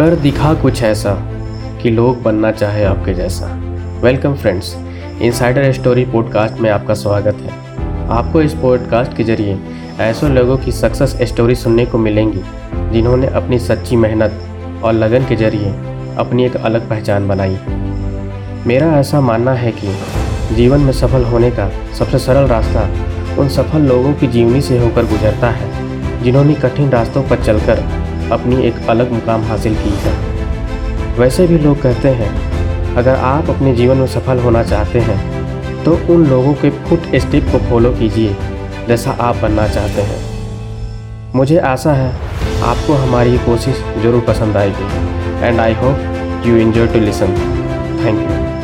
कर दिखा कुछ ऐसा कि लोग बनना चाहे आपके जैसा। Welcome friends insider story podcast में आपका स्वागत है। आपको इस पॉडकास्ट के ज़रिए ऐसे लोगों की सक्सेस स्टोरी सुनने को मिलेंगी, जिन्होंने अपनी सच्ची मेहनत और लगन के ज़रिए अपनी एक अलग पहचान बनाई। मेरा ऐसा मानना है कि जीवन में सफल होने का सबसे सरल रास्ता उन सफल लोगों की जीवनी से होकर गुजरता है, जिन्होंने कठिन रास्तों पर चलकर अपनी एक अलग मुकाम हासिल की है। वैसे भी लोग कहते हैं, अगर आप अपने जीवन में सफल होना चाहते हैं तो उन लोगों के फुट स्टेप को फॉलो कीजिए, जैसा आप बनना चाहते हैं। मुझे आशा है, आपको हमारी कोशिश ज़रूर पसंद आएगी। And I hope you enjoy to listen thank you